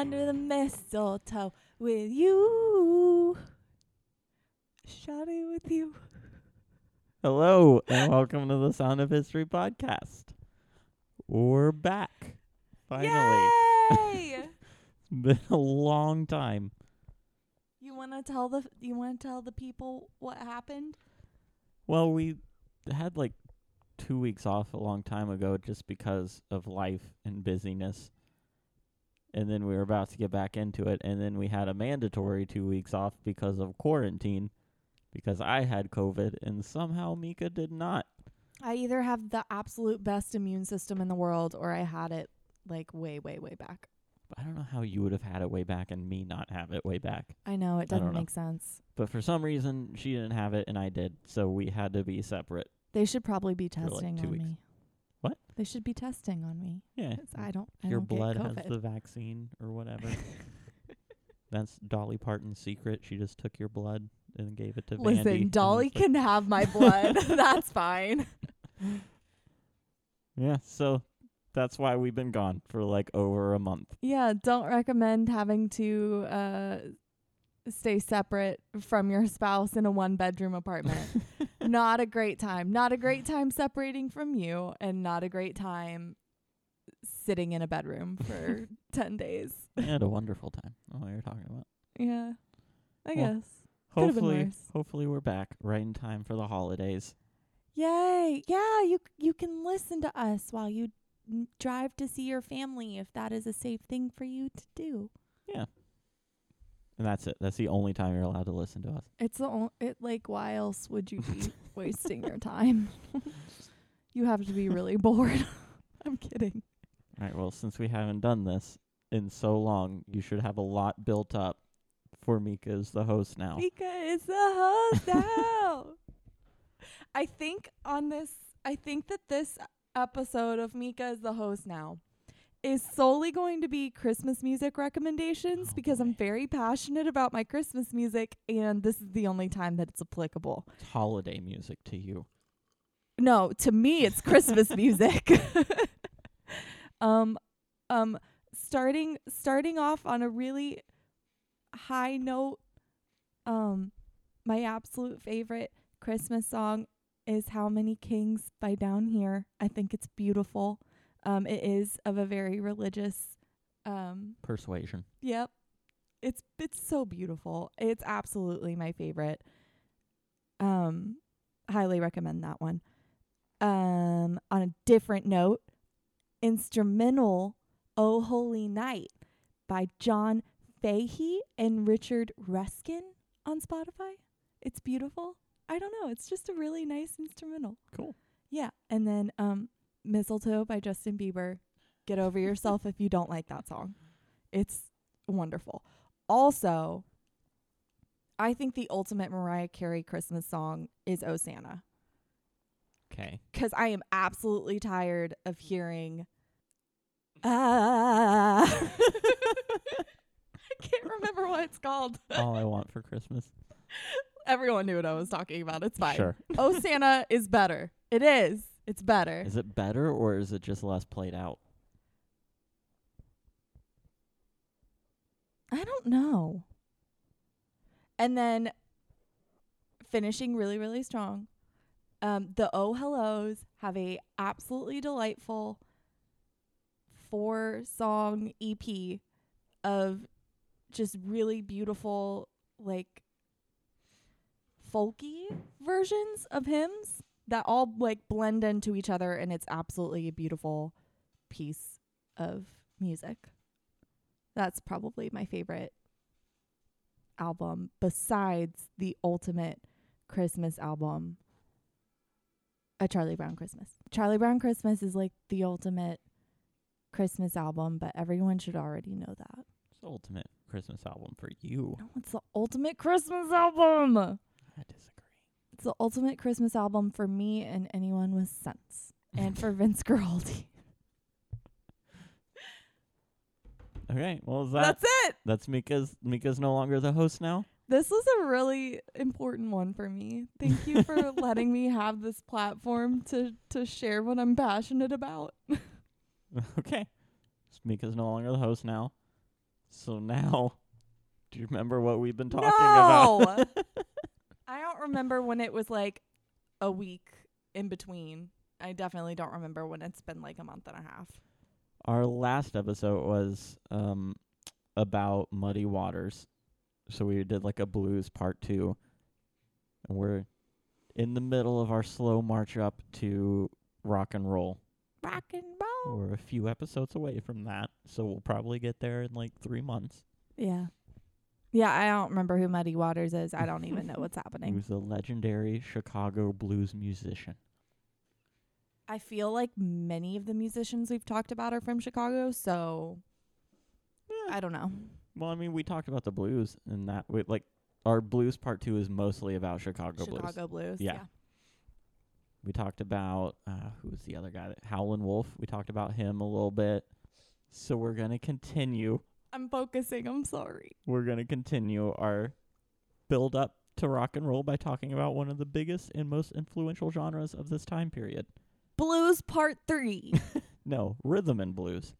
under the mistletoe with you. Shawty with you. Hello and welcome to the Sound of History podcast. We're back. Finally. Yay! It's been a long time. you want to tell the you want to tell the people what happened? Well, we had like two weeks off a long time ago just because of life and busyness. And then we were about to get back into it. And then we had a mandatory two weeks off because of quarantine because I had COVID and somehow Mika did not. I either have the absolute best immune system in the world or I had it like way way way back. I don't know how you would have had it way back and me not have it way back. I know it doesn't don't know. make sense. But for some reason, she didn't have it and I did. So we had to be separate. They should probably be like, testing two on weeks. me. What? They should be testing on me. Yeah. 'cause I don't. I Your don't blood get has COVID. the vaccine or whatever. That's Dolly Parton's secret. She just took your blood and gave it to Vandy, Listen, and Dolly it's like- can have my blood. That's fine. Yeah, so that's why we've been gone for like over a month. Yeah, don't recommend having to uh stay separate from your spouse in a one bedroom apartment. not a great time. Not a great time separating from you and not a great time sitting in a bedroom for 10 days. I had a wonderful time. Oh, what you're talking about. Yeah. I Well, guess. Could've been Hopefully, worse. hopefully we're back right in time for the holidays. Yay. Yeah, you you can listen to us while you n- drive to see your family if that is a safe thing for you to do. And that's it. That's the only time you're allowed to listen to us. It's the only, it like why else would you be wasting your time? you have to be really bored. I'm kidding. All right. Well, since we haven't done this in so long, you should have a lot built up for Mika as the host now. Mika is the host now. I think on this I think that this episode of Mika is the host now is solely going to be Christmas music recommendations Oh, because I'm very passionate about my Christmas music and this is the only time that it's applicable. It's holiday music to you. No, to me it's Christmas music. um um starting starting off on a really high note um my absolute favorite Christmas song is How Many Kings by Downhere. I think it's beautiful. Um it is of a very religious um Persuasion. Yep. It's it's so beautiful. It's absolutely my favorite. Um highly recommend that one. Um on a different note, instrumental Oh Holy Night by John Fahey and Richard Ruskin on Spotify. It's beautiful. I don't know, it's just a really nice instrumental. Cool. Yeah, and then um Mistletoe by Justin Bieber. Get over yourself if you don't like that song. It's wonderful. Also, I think the ultimate Mariah Carey Christmas song is Oh Santa Okay. cuz I am absolutely tired of hearing ah I can't remember what it's called. All I want for Christmas. Everyone knew what I was talking about. It's fine. Sure. Oh Santa is better. It is. It's better. Is it better or is it just less played out? I don't know. And then finishing really, really strong. Um, the Oh Hellos have a absolutely delightful four song EP of just really beautiful, like folky versions of hymns that all like blend into each other and it's absolutely a beautiful piece of music. That's probably my favorite album besides the ultimate Christmas album, A Charlie Brown Christmas. Charlie Brown Christmas is like the ultimate Christmas album, but everyone should already know that. It's the ultimate Christmas album for you. No, it's the ultimate Christmas album. I disagree. It's the ultimate Christmas album for me and anyone with sense, and for Vince Guaraldi. Okay, well is that That's it. that's Mika's Mika's no longer the host now? This was a really important one for me. Thank you for letting me have this platform to to share what I'm passionate about. okay. Mika's no longer the host now. So now, do you remember what we've been talking about? I don't remember when it was like a week in between. I definitely don't remember when it's been like a month and a half. Our last episode was um about Muddy Waters. So we did like a blues part 2. And we're in the middle of our slow march up to rock and roll. Rock and roll. We're a few episodes away from that, so we'll probably get there in like 3 months. Yeah. Yeah, I don't remember who Muddy Waters is. I don't even know what's happening. He happening. was a legendary Chicago blues musician. I feel like many of the musicians we've talked about are from Chicago, so Yeah. I don't know. Well, I mean, we talked about the blues and that we, like our blues part 2 is mostly about Chicago, blues. Chicago blues. Yeah. yeah. We talked about uh, who was the other guy? that- Howlin' Wolf. We talked about him a little bit. So we're gonna continue. I'm focusing. I'm sorry. We're gonna continue our build up to rock and roll by talking about one of the biggest and most influential genres of this time period. Blues Part Three. No, rhythm and blues.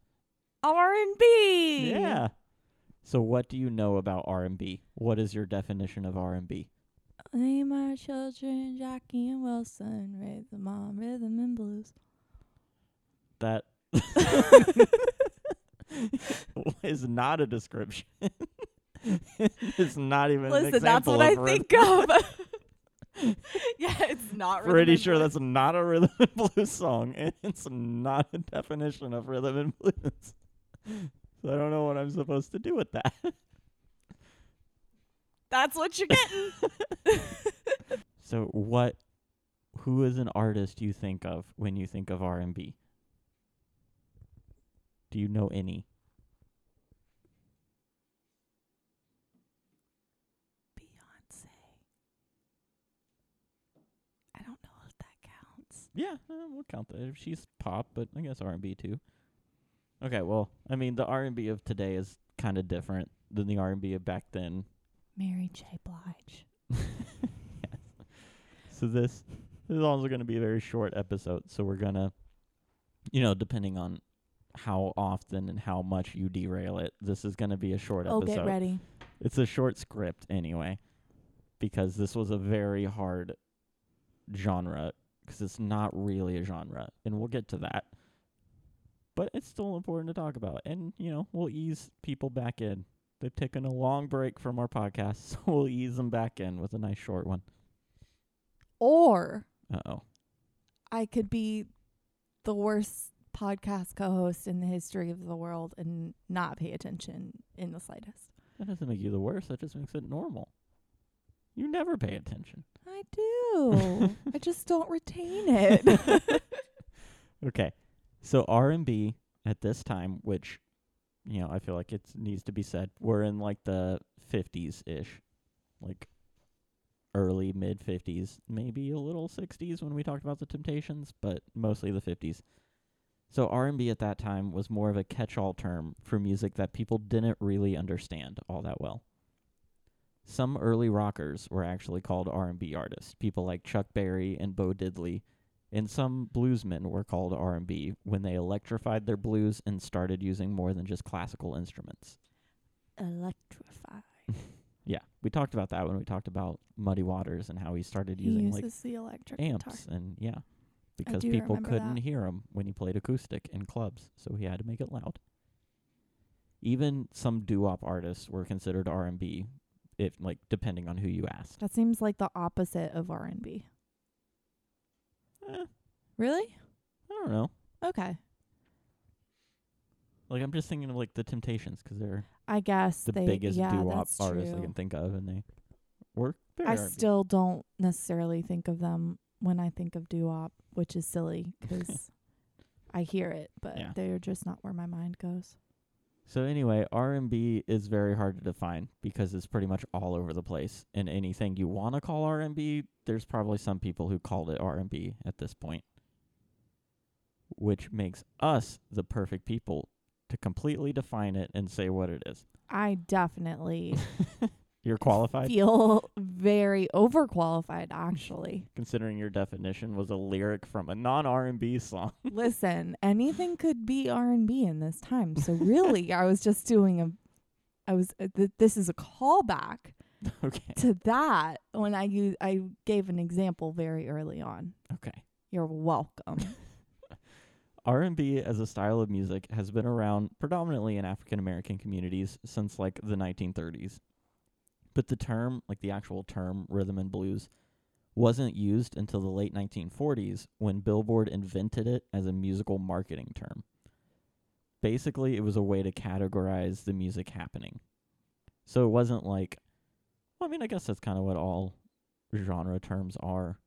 R and B. Yeah. So what do you know about R&B? What is your definition of R&B? Name our children Jackie and Wilson. Them on rhythm and blues. That is not a description. it's not even an Listen, that's what I think of. yeah, it's not. Pretty and sure that's not a rhythm and blues song, and it's not a definition of rhythm and blues. So I don't know what I'm supposed to do with that. that's what you're getting. So what? Who is an artist you think of when you think of R&B? Do you know any? Beyonce. I don't know if that counts. Yeah, uh, we'll count that. If She's pop, but I guess R&B too. Okay, well, I mean, the R&B of today is kind of different than the R&B of back then. Mary J. Blige. yes. So this this is also going to be a very short episode. So we're gonna, you know, depending on how often and how much you derail it, this is going to be a short Oh, episode. get ready. It's a short script anyway, because this was a very hard genre because it's not really a genre, and we'll get to that. But it's still important to talk about, and you know, we'll ease people back in. They've taken a long break from our podcast, so we'll ease them back in with a nice short one. Or Uh oh. I could be the worst podcast co-host in the history of the world and not pay attention in the slightest. That doesn't make you the worst. That just makes it normal. You never pay attention. I do. I just don't retain it. Okay. So R&B at this time, which you know, I feel like it needs to be said, we're in like the 50s ish. Like early mid 50s, maybe a little 60s when we talked about the Temptations, but mostly the 50s. So R&B at that time was more of a catch-all term for music that people didn't really understand all that well. Some early rockers were actually called R&B artists, people like Chuck Berry and Bo Diddley, and some bluesmen were called R&B when they electrified their blues and started using more than just classical instruments. Electrify. Yeah, we talked about that when we talked about Muddy Waters and how he started He using like the electric amps guitar. and yeah, because people couldn't that. hear him when he played acoustic in clubs, so he had to make it loud. Even some doo-wop artists were considered R&B, if like depending on who you asked. That seems like the opposite of R&B. Eh, Really? I don't know. Okay. Like I'm just thinking of like the Temptations because they're I guess the they biggest yeah, doo-wop artists I can think of, and they were very I R&B. still don't necessarily think of them when I think of doo-wop, which is silly 'cause I hear it, but Yeah. they're just not where my mind goes. So anyway, R&B is very hard to define because it's pretty much all over the place. And anything you want to call R&B, there's probably some people who called it R&B at this point. Which makes us the perfect people to completely define it and say what it is. I definitely You're qualified feel very overqualified actually. considering your definition was a lyric from a non-R&B song. Listen, anything could be R&B in this time. So really, I was just doing a I was uh, th- this is a callback okay. to that when I u- I gave an example very early on. Okay. You're welcome. R&B as a style of music has been around predominantly in African American communities since like the 1930s. But the term, like the actual term rhythm and blues, wasn't used until the late 1940s when Billboard invented it as a musical marketing term. Basically, it was a way to categorize the music happening. So it wasn't like well, I mean, I guess that's kind of what all genre terms are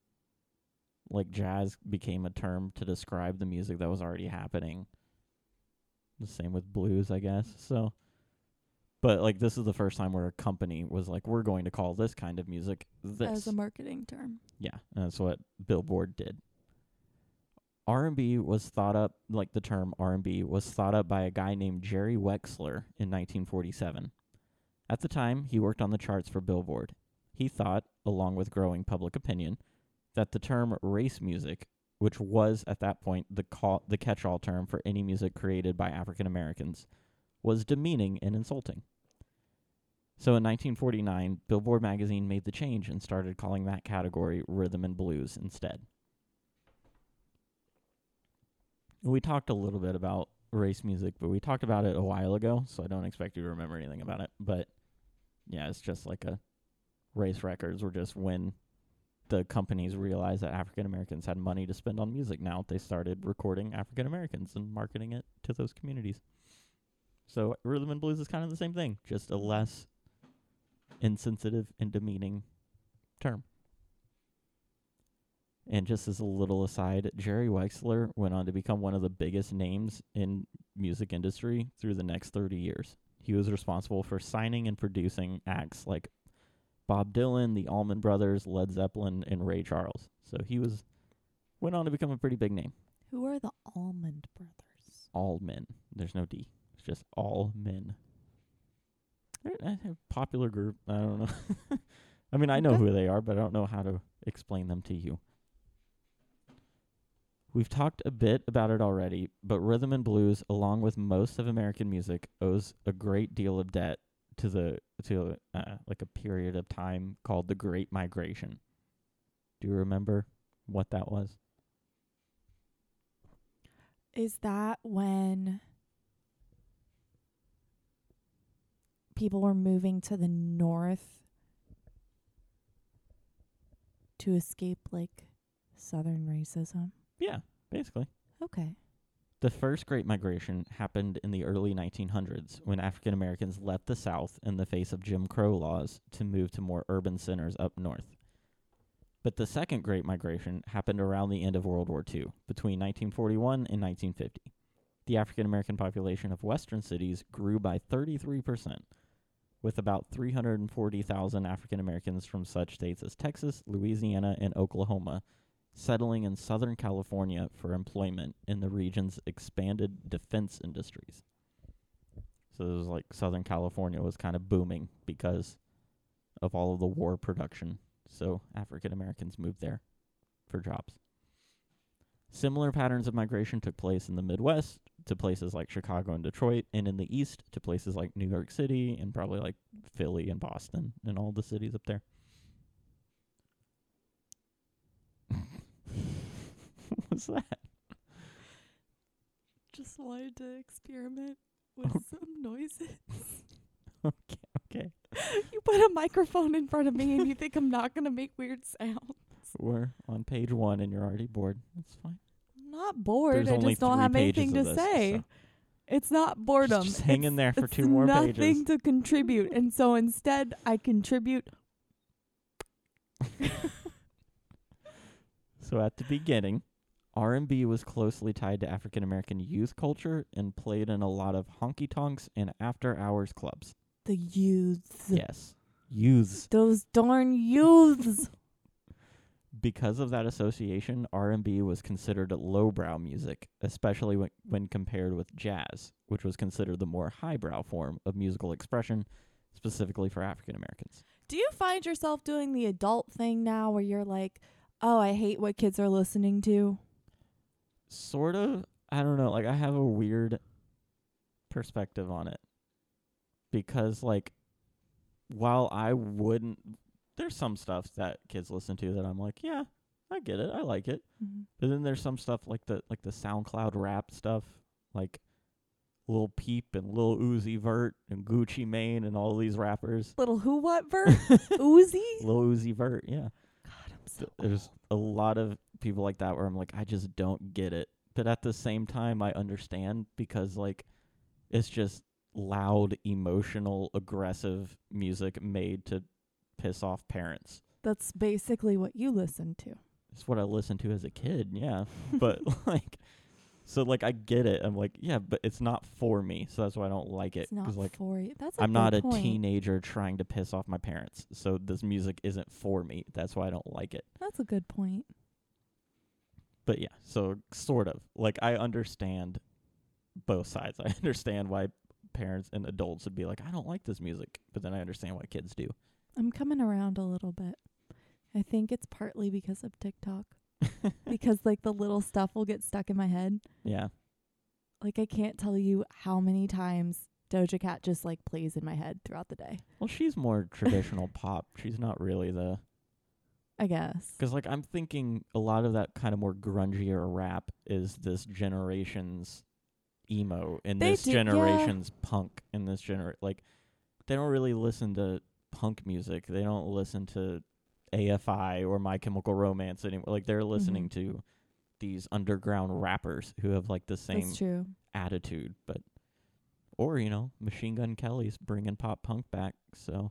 like jazz became a term to describe the music that was already happening. The same with blues, I guess. So but like this is the first time where a company was like we're going to call this kind of music this. As a marketing term. yeah, and that's what Billboard did. R&B was thought up like the term R&B was thought up by a guy named Jerry Wexler in 1947. At the time, he worked on the charts for Billboard. He thought, along with growing public opinion, that the term race music, which was at that point the call, the catch-all term for any music created by African Americans, was demeaning and insulting. So in 1949, Billboard magazine made the change and started calling that category rhythm and blues instead. We talked a little bit about race music, but we talked about it a while ago, so I don't expect you to remember anything about it. But yeah, it's just like a race records were just when the companies realized that African Americans had money to spend on music. Now they started recording African Americans and marketing it to those communities. So rhythm and blues is kind of the same thing, just a less insensitive and demeaning term. And just as a little aside, Jerry Wexler went on to become one of the biggest names in music industry through the next 30 years. He was responsible for signing and producing acts like Bob Dylan, the Allman Brothers, Led Zeppelin, and Ray Charles. So he was went on to become a pretty big name. Who are the Almond Brothers? All men. There's no D. It's just all men. They're a popular group. I don't know. I mean, I know Okay. who they are, but I don't know how to explain them to you. We've talked a bit about it already, but rhythm and blues, along with most of American music, owes a great deal of debt to the to uh, like a period of time called the Great Migration. Do you remember what that was? Is that when people were moving to the north to escape like southern racism? Yeah, basically. Okay. The first Great Migration happened in the early 1900s when African Americans left the South in the face of Jim Crow laws to move to more urban centers up north. But the second Great Migration happened around the end of World War II, between 1941 and 1950. The African American population of western cities grew by 33%, with about 340,000 African Americans from such states as Texas, Louisiana, and Oklahoma settling in Southern California for employment in the region's expanded defense industries. So it was like Southern California was kind of booming because of all of the war production. So African Americans moved there for jobs. Similar patterns of migration took place in the Midwest to places like Chicago and Detroit, and in the East to places like New York City and probably like Philly and Boston and all the cities up there. what was that? Just wanted to experiment with some noises. Okay, okay. you put a microphone in front of me and you think I'm not going to make weird sounds. We're on page one and you're already bored. That's fine. I'm not bored. There's I just don't have anything to this, say. so It's not boredom. Just hang in there for two more nothing pages. Nothing to contribute. and so instead, I contribute. So at the beginning, R&B was closely tied to African American youth culture and played in a lot of honky tonks and after hours clubs. The youths. Yes. Youths. Those darn youths. Because of that association, R&B was considered lowbrow music, especially when, when compared with jazz, which was considered the more highbrow form of musical expression, specifically for African Americans. Do you find yourself doing the adult thing now where you're like, oh, I hate what kids are listening to? Sort of. I don't know. Like I have a weird perspective on it because like while I wouldn't there's some stuff that kids listen to that I'm like, yeah, I get it. I like it. Mhm. But then there's some stuff like the like the SoundCloud rap stuff, like Lil Peep and Lil Uzi Vert and Gucci Mane and all these rappers. Little who what vert? Uzi? Lil Uzi Vert, yeah. God, I'm so Th- There's old. a lot of people like that where I'm like, I just don't get it. But at the same time, I understand because like it's just loud, emotional, aggressive music made to piss off parents. That's basically what you listen to. It's what I listened to as a kid, yeah. But like, so like I get it. I'm like, yeah, but it's not for me, so that's why I don't like it. It's not like for you. That's a I'm not good a teenager trying to piss off my parents, so this music isn't for me. That's why I don't like it. That's a good point. But yeah, so sort of like I understand both sides. I understand why parents and adults would be like, I don't like this music, but then I understand why kids do. I'm coming around a little bit. I think it's partly because of TikTok. because like the little stuff will get stuck in my head. Yeah, Like I can't tell you how many times Doja Cat just like plays in my head throughout the day. well, she's more traditional pop. She's not really the I guess. Because like I'm thinking a lot of that kind of more grungier rap is this generation's emo and They this do- yeah. generation's punk and this gener like they don't really listen to punk music. They don't listen to AFI or My Chemical Romance anymore. Like they're mm-hmm. listening to these underground rappers who have like the same attitude, but or you know, Machine Gun Kelly's bringing pop punk back, so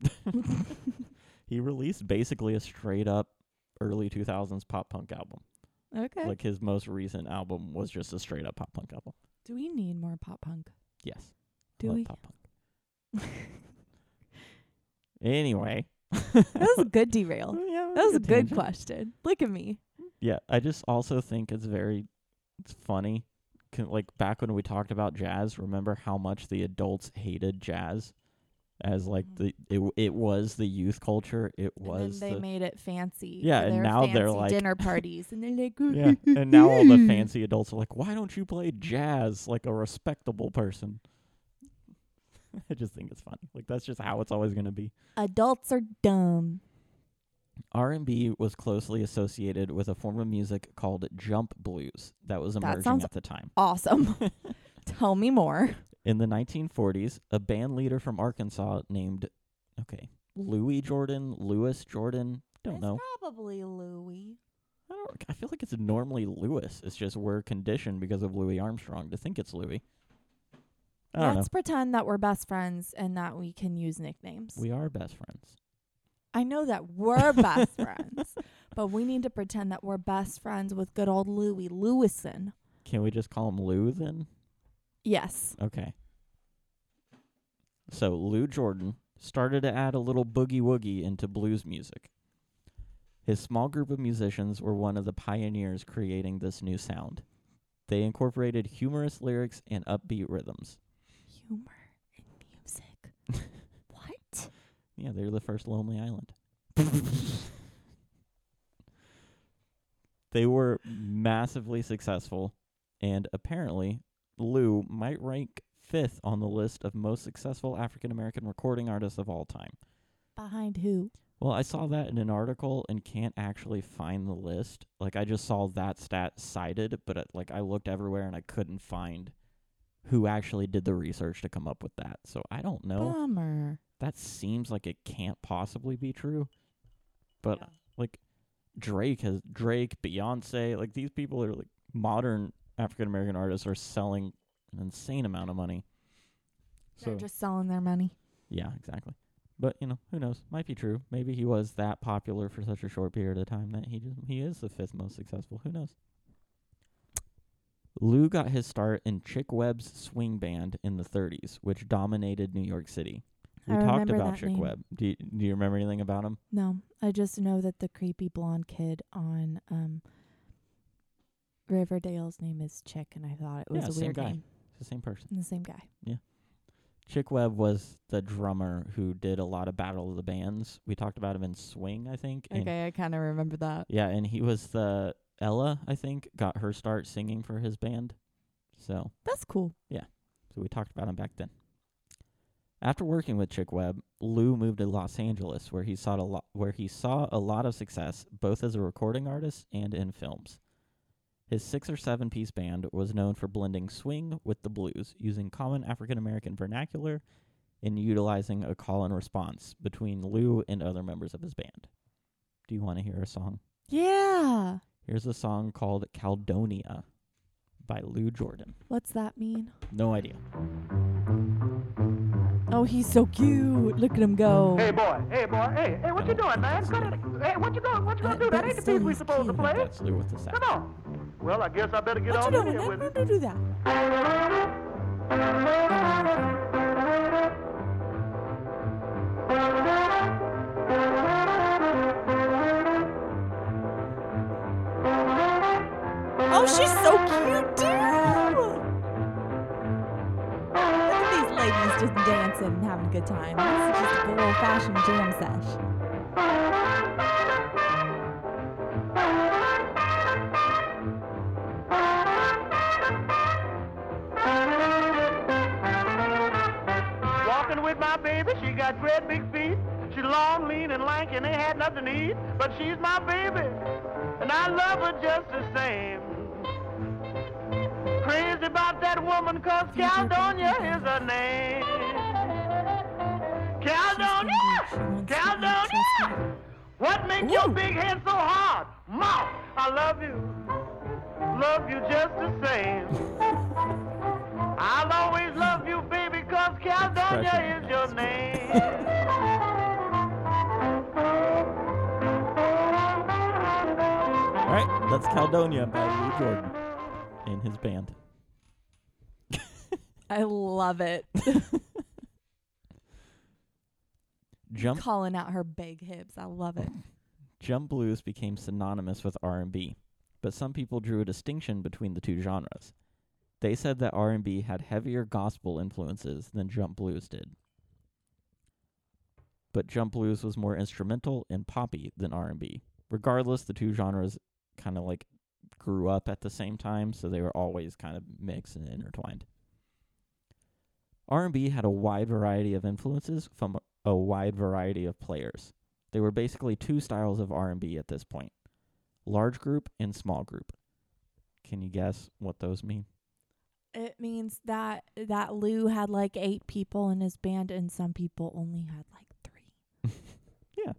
he released basically a straight up early 2000s pop punk album. Okay. Like his most recent album was just a straight up pop punk album. Do we need more pop punk? Yes. Do we? pop punk. Anyway, That was a good derail. Yeah, That was a good question. Look at me. Yeah, I just also think it's very it's funny. Can, like back when we talked about jazz, remember how much the adults hated jazz as like Mhm. the it it was the youth culture. It was they the made it fancy. Yeah, and now they're like- dinner parties, and they're like, yeah, and now all the fancy adults are like, "Why don't you play jazz like a respectable person?" I just think it's funny. Like that's just how it's always going to be. adults are dumb. R&B was closely associated with a form of music called jump blues that was emerging sounds- at the time. Awesome. Tell me more. In the 1940s, a band leader from Arkansas named, okay, Louis Jordan, Lewis Jordan, don't know. probably Louis. I don't. I feel like it's normally Lewis. It's just we're conditioned because of Louis Armstrong to think it's Louis. I don't Let's pretend that we're best friends and that we can use nicknames. We are best friends. I know that we're best friends, but we need to pretend that we're best friends with good old Louis Lewison. Can we just call him Lou then? Yes. Okay. So Lou Jordan started to add a little boogie woogie into blues music. His small group of musicians were one of the pioneers creating this new sound. They incorporated humorous lyrics and upbeat rhythms. Humor and music. what? Yeah, they're the first Lonely Island. they were massively successful, and apparently, Lou might rank fifth on the list of most successful African American recording artists of all time. Behind who? Well, I saw that in an article and can't actually find the list. Like I just saw that stat cited, but uh, like I looked everywhere and I couldn't find who actually did the research to come up with that. So I don't know. Bummer. that seems like it can't possibly be true. But like Drake has Drake, Beyonce, like these people are like modern African American artists are selling an insane amount of money. They're So just selling their money. yeah, exactly. But you know, who knows? Might be true. Maybe he was that popular for such a short period of time that he just he is the fifth most successful. Who knows? Lou got his start in Chick Webb's swing band in the 30s, which dominated New York City. We I talked about Chick name. Webb. Do you, do you remember anything about him? No, I just know that the creepy blonde kid on um Riverdale's name is Chick, and I thought it was Yeah, a same weird guy. name. It's the same person. And the same guy. Yeah. Chick Webb was the drummer who did a lot of Battle of the Bands. We talked about him in Swing, I think. Okay, I kind of remember that. yeah, and he was the Ella, I think, got her start singing for his band. So That's cool. Yeah. So we talked about him back then. After working with Chick Webb, Lou moved to Los Angeles, where he saw a lot, where he saw a lot of success both as a recording artist and in films. His six or seven piece band was known for blending swing with the blues, using common African American vernacular and utilizing a call and response between Lou and other members of his band. Do you want to hear a song? Yeah. Here's a song called Caldonia by Lou Jordan. What's that mean? No idea. Oh, he's so cute. Look at him go. Hey boy, hey boy, hey, hey, what you doing, man? Cut it. Hey, what you going? What you gonna do? That but ain't the still piece we he's supposed to cute. play. That's Lou with the sax. Come on. Well, I guess I better get What you on in doing? here How with do it. you do that? Having a good time. Is just a good old fashioned jam sesh. Walking with my baby, she got great big feet. She's long, lean, and lank, and ain't had nothing to eat. But she's my baby, and I love her just the same. Crazy about that woman, cause Caldonia is her name. Caldonia! Caldonia! What makes your big head so hard? Mouth, I love you. Love you just the same. I'll always love you, baby, cause Caldonia is your name. All right, that's Caldonia by Lou Jordan and his band. I love it. Jump Calling out her big hips. I love it. jump blues became synonymous with R&B, but some people drew a distinction between the two genres. They said that R&B had heavier gospel influences than jump blues did. But jump blues was more instrumental and poppy than R&B. Regardless, the two genres kind of like grew up at the same time, so they were always kind of mixed and intertwined. R&B had a wide variety of influences from a wide variety of players. There were basically two styles of R&B at this point. Large group and small group. Can you guess what those mean? It means that that Lou had like eight people in his band, and some people only had like three. yeah.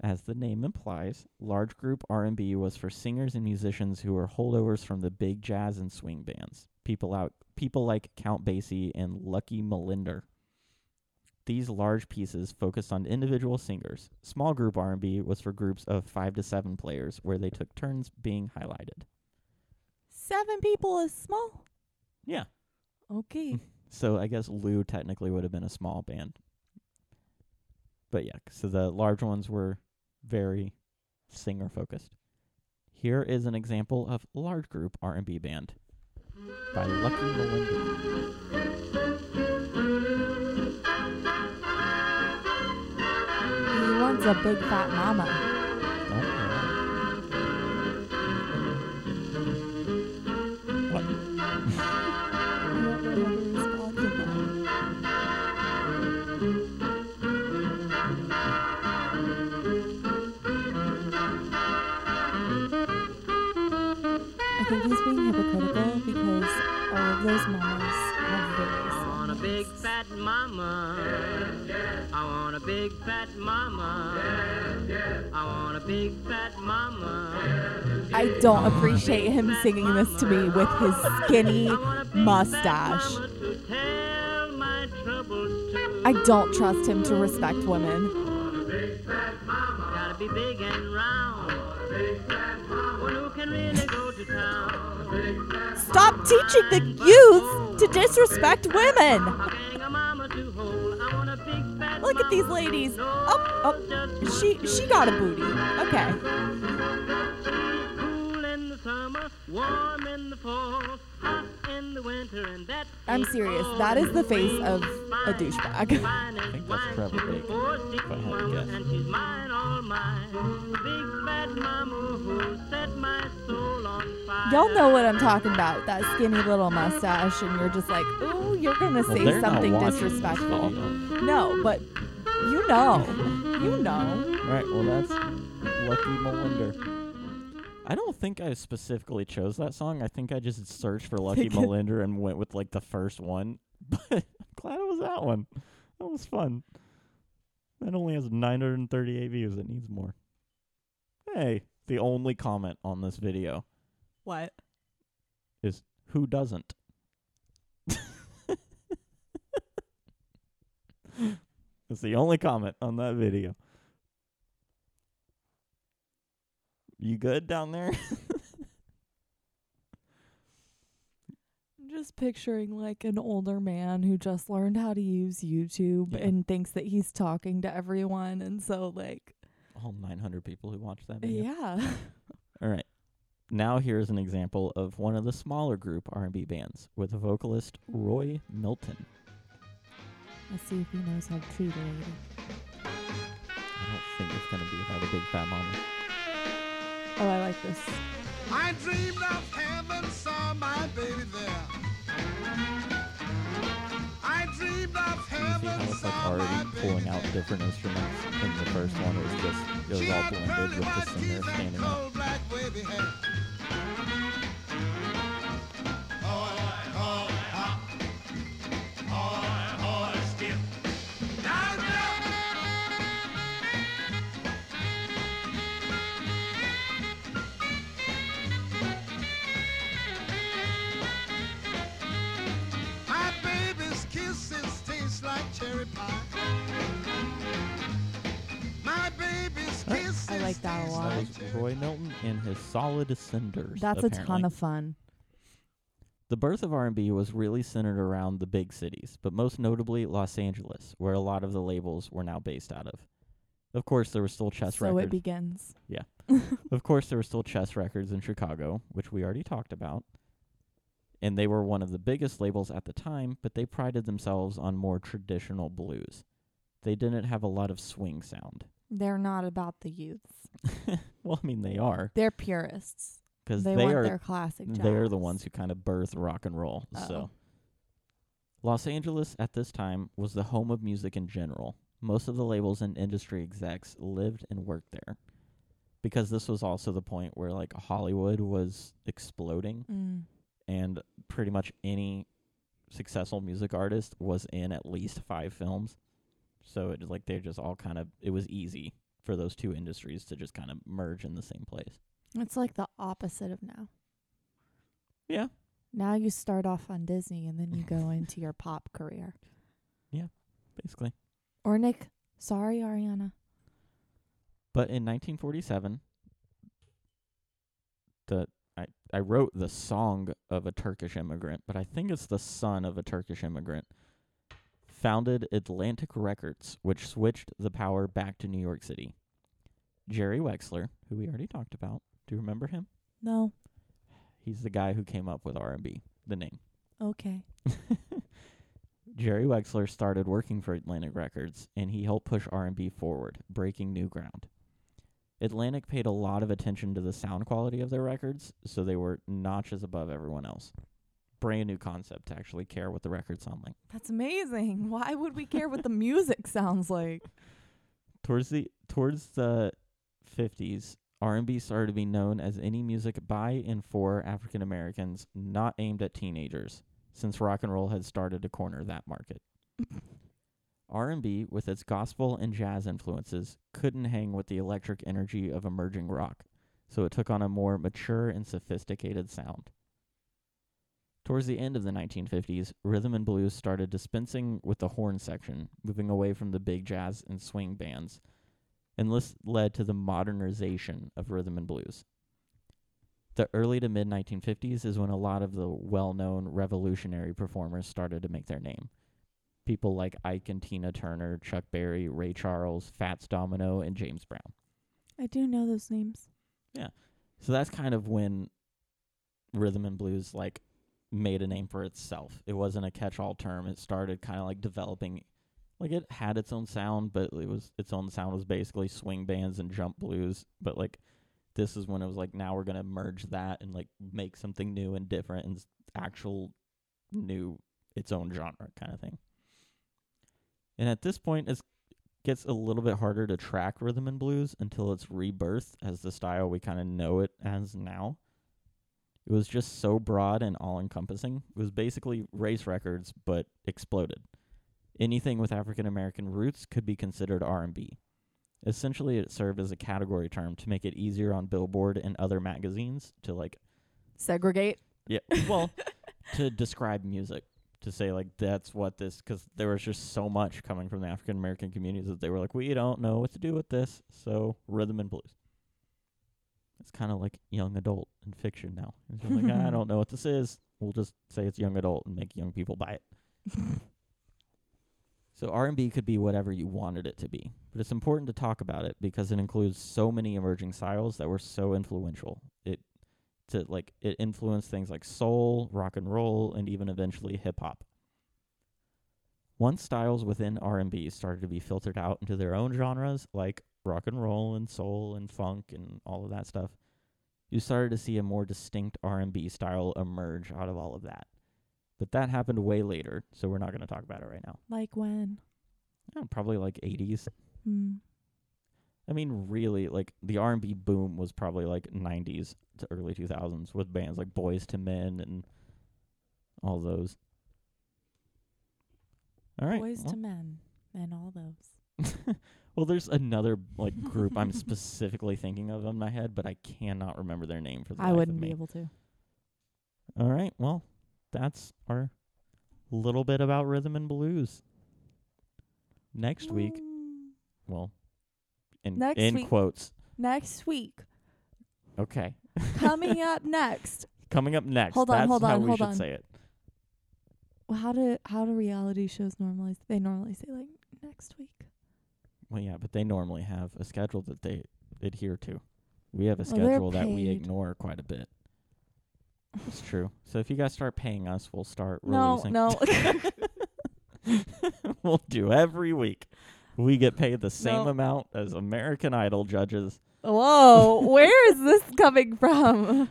As the name implies, large group R&B was for singers and musicians who were holdovers from the big jazz and swing bands. People out people like Count Basie and Lucky Millinder. These large pieces focused on individual singers. Small group R&B was for groups of 5 to 7 players where they took turns being highlighted. Seven people is small. Yeah. Okay. So I guess Lou technically would have been a small band. But yeah, so the large ones were very singer focused. Here is an example of large group R&B band by Lucky Millinder. A big fat mama. What? I don't know how to respond to that. I think he's being hypocritical because all of those mamas have very big fat mama. I want a big fat mama. I want a big fat mama. I don't appreciate him singing this to me with his skinny I want a big fat mustache. mama to tell my troubles to. I don't trust him to respect women. Gotta be big and round. One who can really go. Stop teaching the youth to disrespect women. Look at these ladies. Oh, oh, she she got a booty. Okay. Cool in the summer, warm in the fall, hot in the winter, and that I'm serious. That is the face of a douchebag. she's fine as I think that's. Trevor Bacon, if I had to guess. and she's mine, all mine. Big fat mama who set my soul on fire. Y'all know what I'm talking about. That skinny little mustache, and you're just like, ooh, you're gonna say they're something disrespectful. No, but you know, you know. Right, well that's Lucky Millinder. I don't think I specifically chose that song. I think I just searched for Lucky Millinder and went with like the first one. But I'm glad it was that one. That was fun. That only has 938 views. It needs more. Hey, the only comment on this video What? is who doesn't? That's the only comment on that video. You good down there? I'm just picturing like an older man who just learned how to use YouTube Yeah. and thinks that he's talking to everyone, and so like, All 900 people who watched that video. yeah. All right. Now here's an example of one of the smaller group R&B bands with a vocalist Roy Milton. Let's see if he knows how to treat a lady. I don't think it's gonna be about a big fat mama. Oh, I like this. I dreamed of heaven, saw my baby there. I dreamed of You see how heaven, it's like saw my already baby pulling out there. different instruments. In the first one, it was just it was She all blended with the singer standing up. His Solid Ascenders. That's a ton of fun. The birth of R&B was really centered around the big cities, but most notably Los Angeles, where a lot of the labels were now based out of. Of course, there were still chess so it begins. Yeah. of course, there were still Chess Records in Chicago, which we already talked about. And they were one of the biggest labels at the time, but they prided themselves on more traditional blues. They didn't have a lot of swing sound. They're not about the youths. well, I mean, they are They're purists. because They, they, want are their classic. they're the ones who kind of birth rock and roll. Oh. So, Los Angeles at this time was the home of music in general. Most of the labels and industry execs lived and worked there. Because this was also the point where like Hollywood was exploding Mm. and pretty much any successful music artist was in at least 5 films. So it like they're just all kind of it was easy for those two industries to just kind of merge in the same place. It's like the opposite of now. Yeah. Now you start off on Disney and then you go into your pop career. Yeah, basically. Or Nick, sorry, Ariana. But in 1947, the I I wrote the song of a Turkish immigrant, but I think it's the son of a Turkish immigrant. Founded Atlantic Records, which switched the power back to New York City. Jerry Wexler, who we already talked about, do you remember him? No. He's the guy who came up with R&B, the name. Okay. Jerry Wexler started working for Atlantic Records, and he helped push R&B forward, breaking new ground. Atlantic paid a lot of attention to the sound quality of their records, so they were notches above everyone else. Brand new concept to actually care what the records sound like. That's amazing. Why would we care what the music sounds like? Towards the towards the 50s, R&B started to be known as any music by and for African Americans, not aimed at teenagers, since rock and roll had started to corner that market. R&B, with its gospel and jazz influences, couldn't hang with the electric energy of emerging rock, so it took on a more mature and sophisticated sound. Towards the end of the 1950s, rhythm and blues started dispensing with the horn section, moving away from the big jazz and swing bands, and this led to the modernization of rhythm and blues. The early to mid 1950s is when a lot of the well known revolutionary performers started to make their name. People like Ike and Tina Turner, Chuck Berry, Ray Charles, Fats Domino, and James Brown. I do know those names. Yeah. So that's kind of when rhythm and blues like made a name for itself. It wasn't a catch-all term. It started kind of like developing like it had its own sound, but it was its own sound was basically swing bands and jump blues, but like this is when it was like now we're going to merge that and like make something new and different and actual new its own genre kind of thing. And at this point it gets a little bit harder to track rhythm and blues until its rebirth as the style we kind of know it as now. It was just so broad and all encompassing. It was basically race records but exploded. Anything with African American roots could be considered R&B. Essentially it served as a category term to make it easier on Billboard and other magazines to like Segregate. yeah, well, to describe music, to say like that's what this, because there was just so much coming from the African American communities that they were like, we don't know what to do with this, so rhythm and blues. It's kind of like young adult in fiction now. It's like ah, I don't know what this is. We'll just say it's young adult and make young people buy it. So R&B could be whatever you wanted it to be, but it's important to talk about it because it includes so many emerging styles that were so influential. It to like it influenced things like soul, rock and roll, and even eventually hip hop. Once styles within R&B started to be filtered out into their own genres like rock and roll and soul and funk and all of that stuff, you started to see a more distinct R&B style emerge out of all of that. But that happened way later, so we're not going to talk about it right now. Like when? Yeah, probably like 80s. Hmm. I mean, really, like the R and B boom was probably like '90s to early 2000s with bands like Boyz II Men and all those. All right. Boys well, to men and all those. well, there's another like group I'm specifically thinking of in my head, but I cannot remember their name for the I life of wouldn't me. be able to. All right. Well, that's our little bit about rhythm and blues. Next week, Mm. well, in Next in week. quotes. Next week, Okay. coming up next. Coming up next. Hold on, that's hold how on, we hold should on. say it. Well, how do how do reality shows normally? They normally say like next week. Well, yeah, but they normally have a schedule that they adhere to. We have a Well, they're schedule that we paid. ignore quite a bit. It's true. So if you guys start paying us, we'll start No, releasing. no. we'll do every week. We get paid the same No. amount as American Idol judges. Whoa, where is this coming from?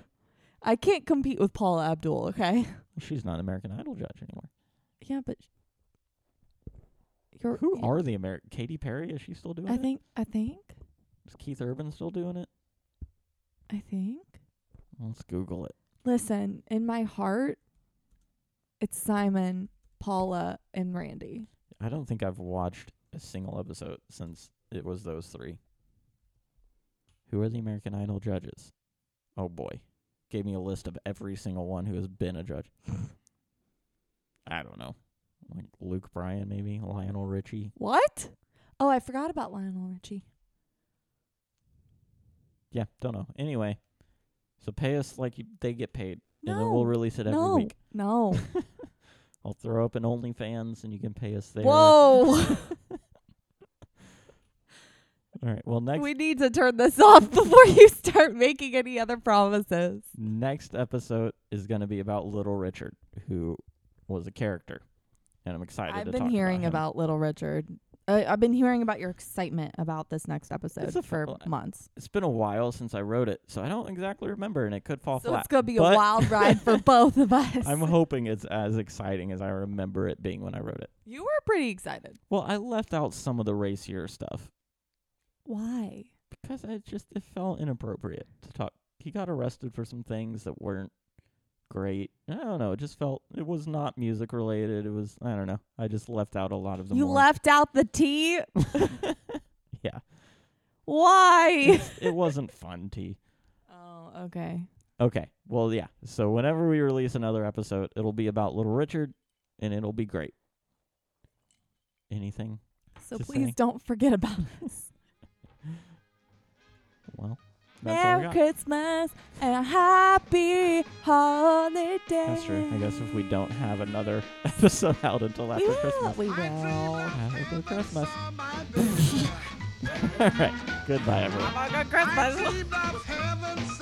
I can't compete with Paula Abdul, okay? She's not an American Idol judge anymore. Yeah, but you're Who are the American? Katy Perry? Is she still doing it? I it? think I think Is Keith Urban still doing it? I think. Let's Google it. Listen, in my heart, it's Simon, Paula, and Randy. I don't think I've watched a single episode since it was those three. Who are the American Idol judges? Oh boy. Gave me a list of every single one who has been a judge. I don't know. Like Luke Bryan, maybe? Lionel Richie. What? Oh, I forgot about Lionel Richie. Yeah, don't know. Anyway, so pay us like you, they get paid. And then we'll release it every no, week. no. I'll throw up an OnlyFans and you can pay us there. Whoa. All right. Well, next we need to turn this off before you start making any other promises. Next episode is going to be about Little Richard, who was a character, and I'm excited. I've been hearing about, about Little Richard. Uh, I've been hearing about your excitement about this next episode It's for fu- months. It's been a while since I wrote it, so I don't exactly remember, and it could fall So flat. it's gonna be but a wild ride for both of us. I'm hoping it's as exciting as I remember it being when I wrote it. you were pretty excited. Well, I left out some of the racier stuff Why? because I just it felt inappropriate to talk. He got arrested for some things that weren't great. I don't know. It just felt it was not music related. It was I don't know. I just left out a lot of the You more- left out the T. yeah. Why? it wasn't fun, T. oh, okay. Okay. Well, yeah. So whenever we release another episode, it'll be about Little Richard, and it'll be great. Anything? So please say. don't forget about us. Well, that's all we Merry. Christmas and a happy holiday. That's true. I guess if we don't have another episode out until after will. Christmas. We will. Have a good Christmas. All right. Goodbye, everyone. I dreamed of heaven,